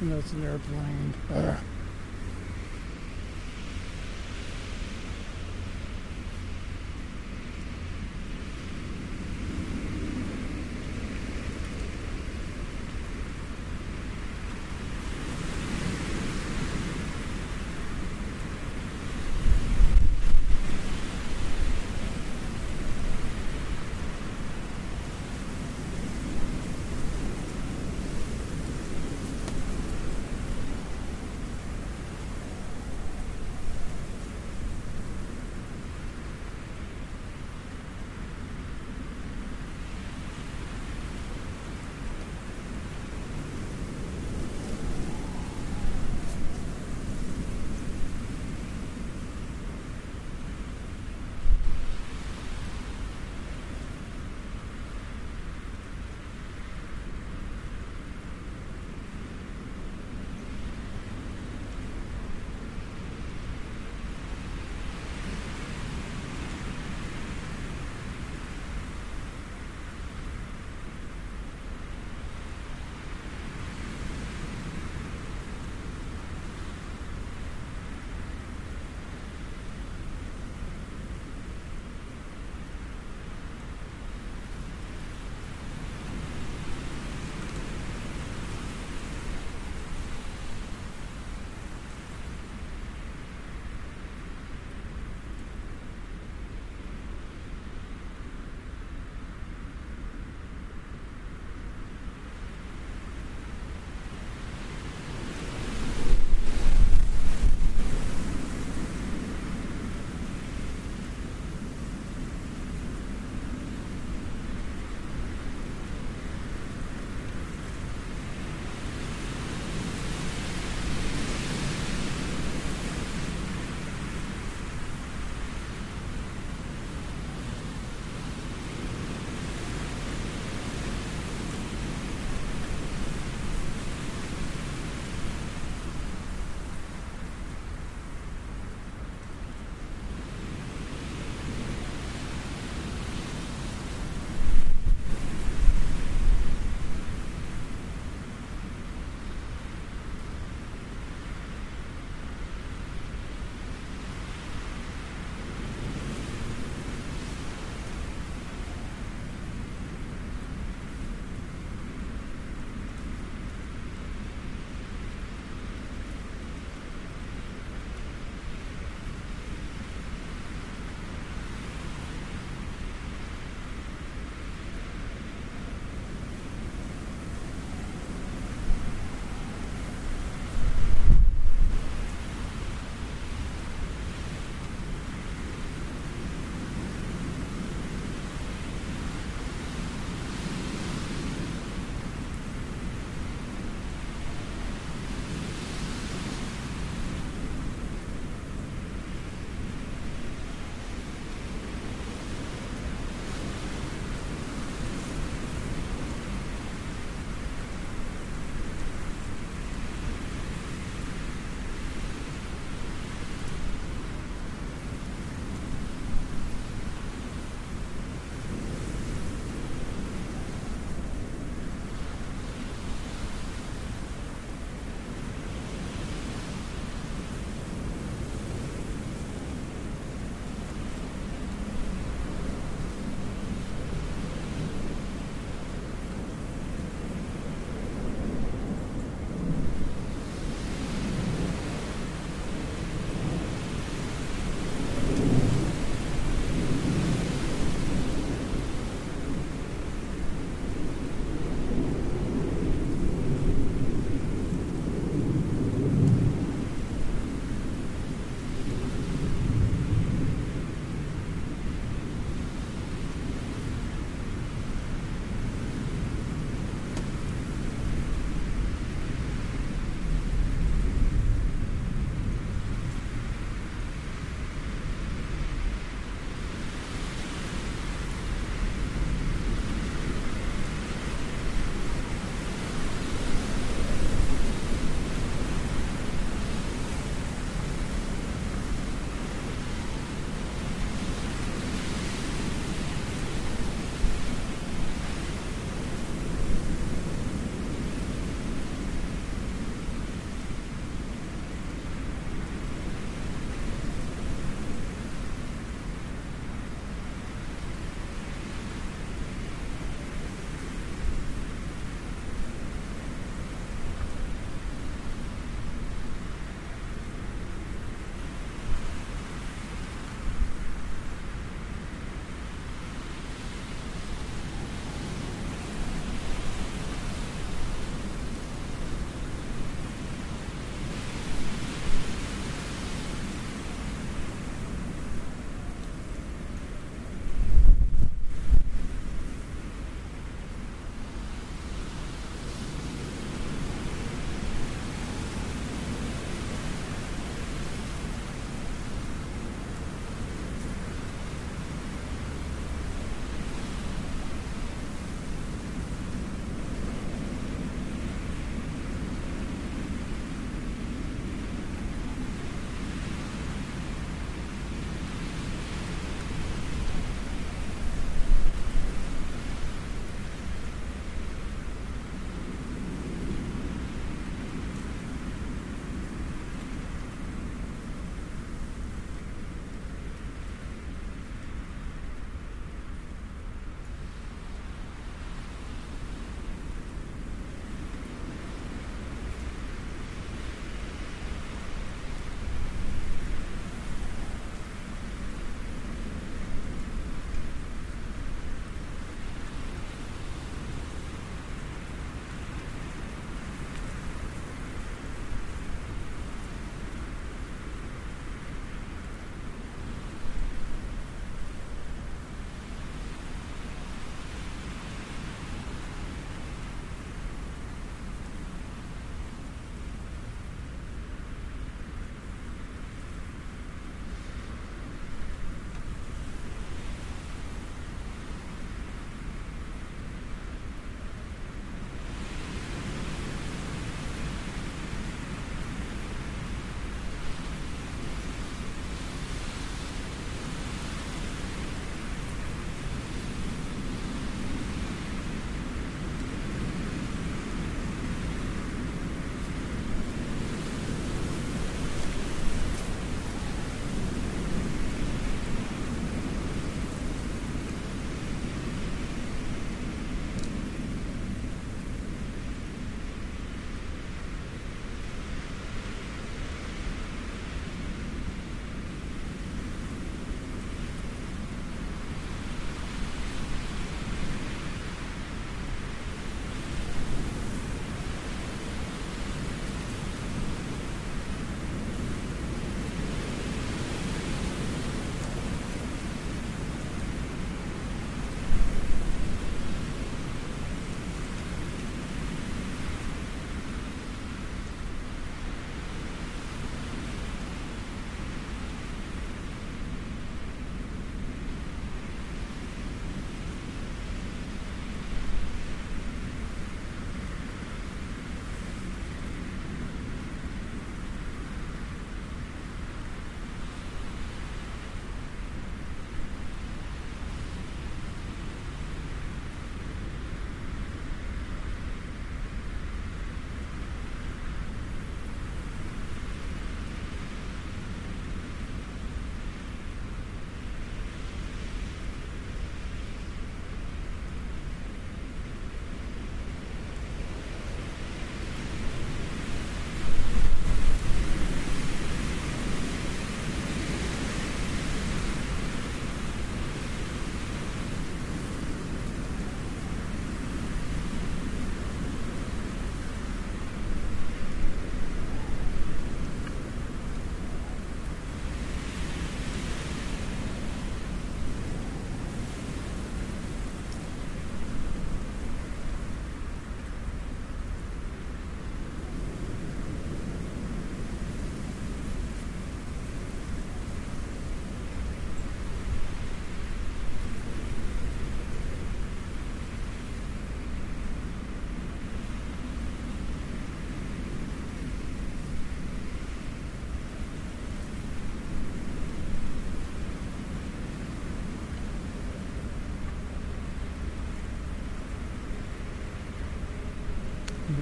And that's an airplane. Ugh.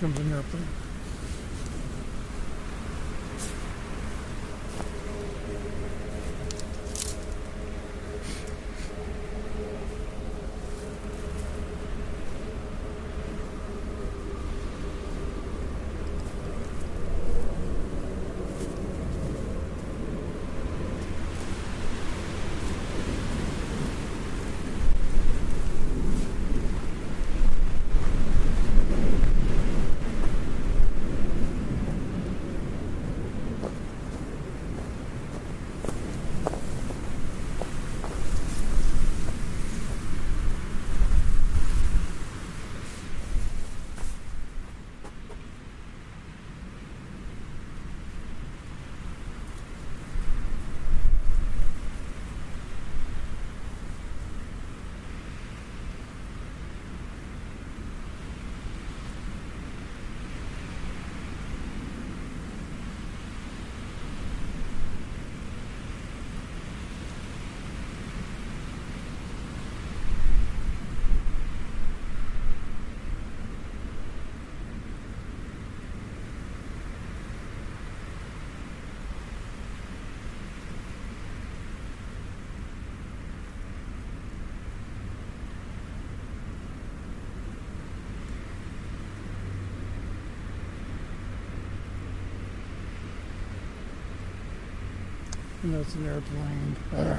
Comes an airplane. And that's an airplane. Uh,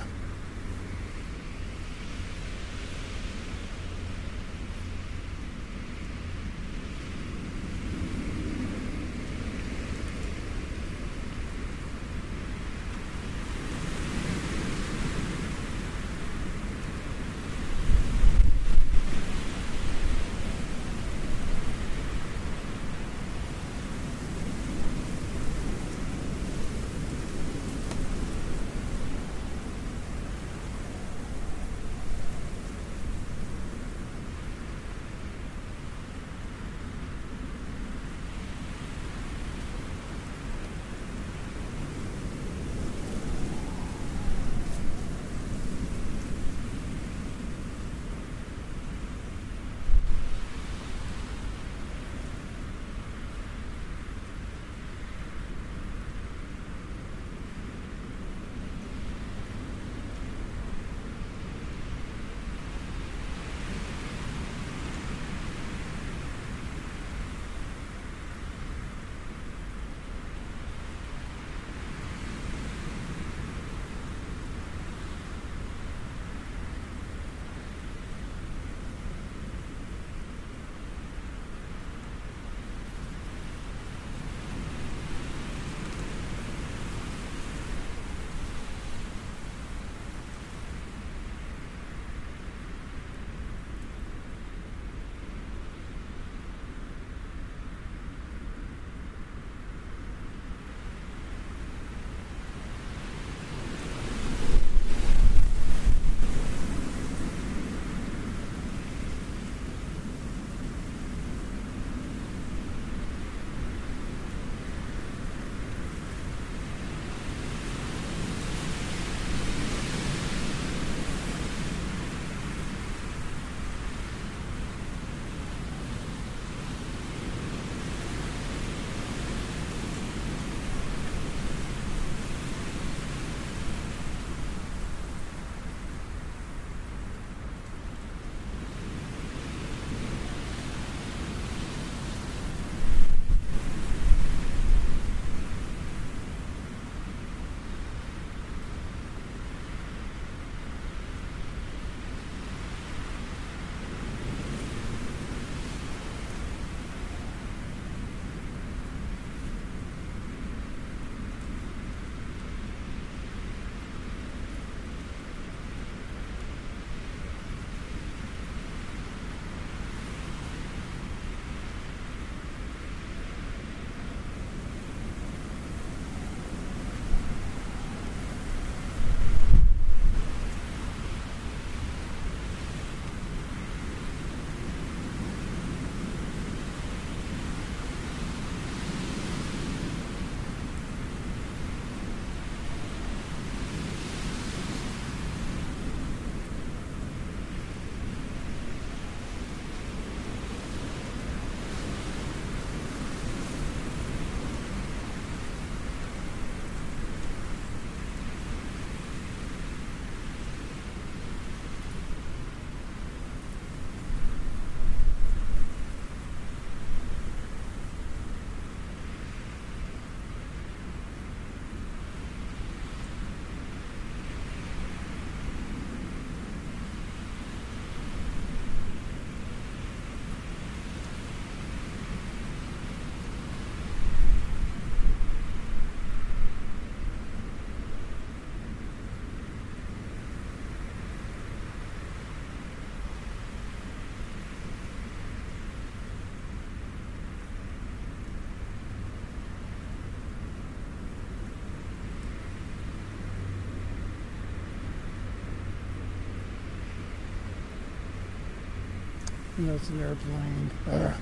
You know, it's an airplane. Uh,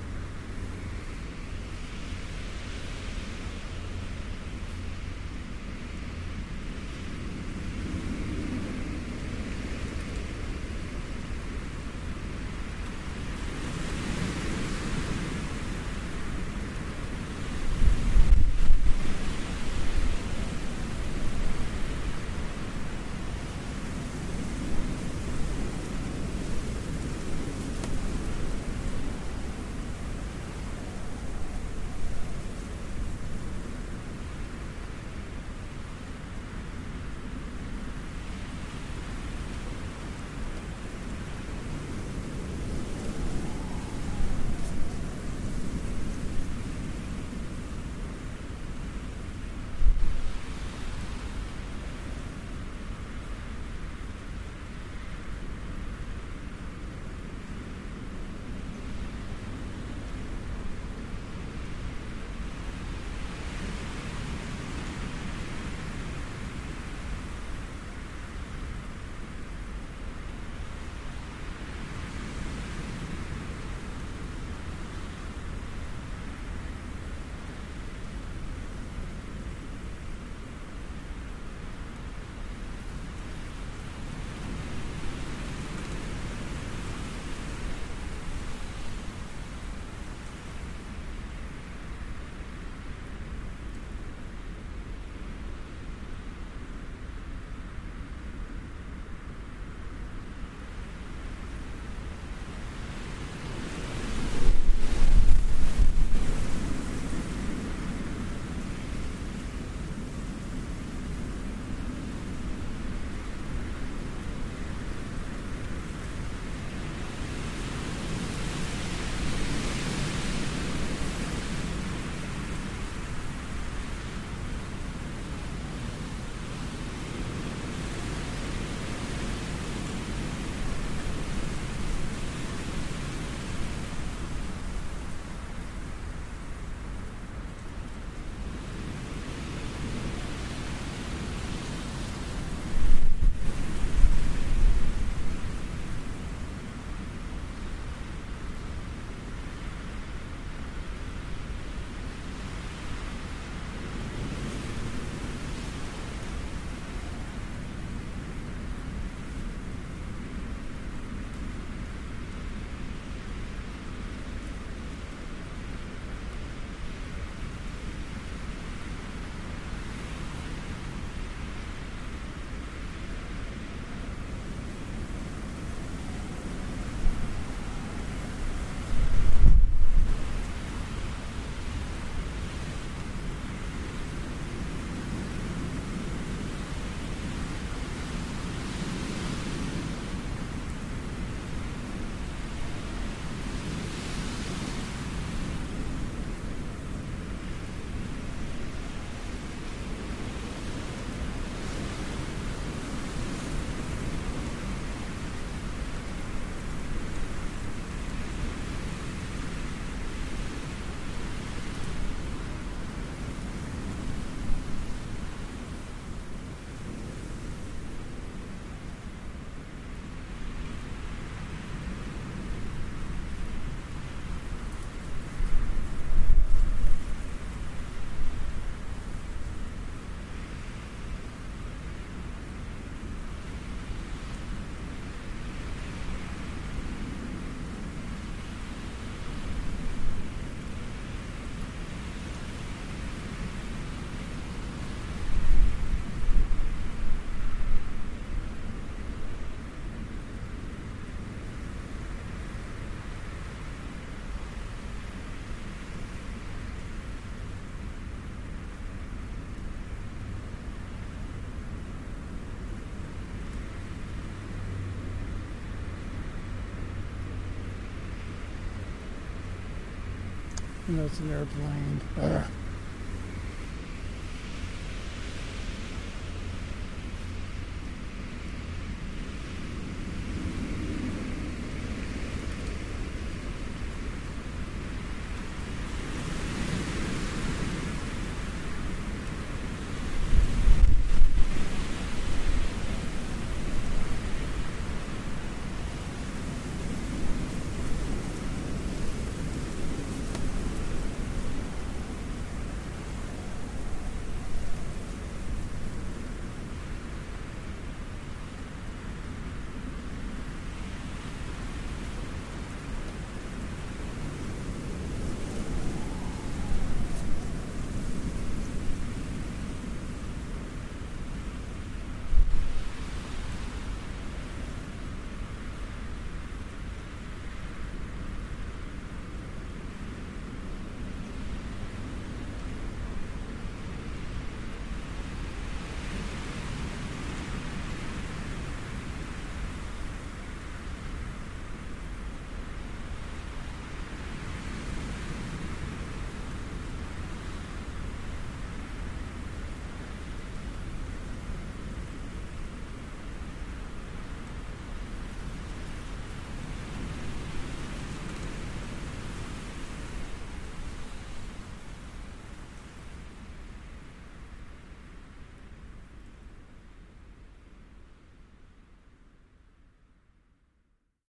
you it's an airplane. Uh,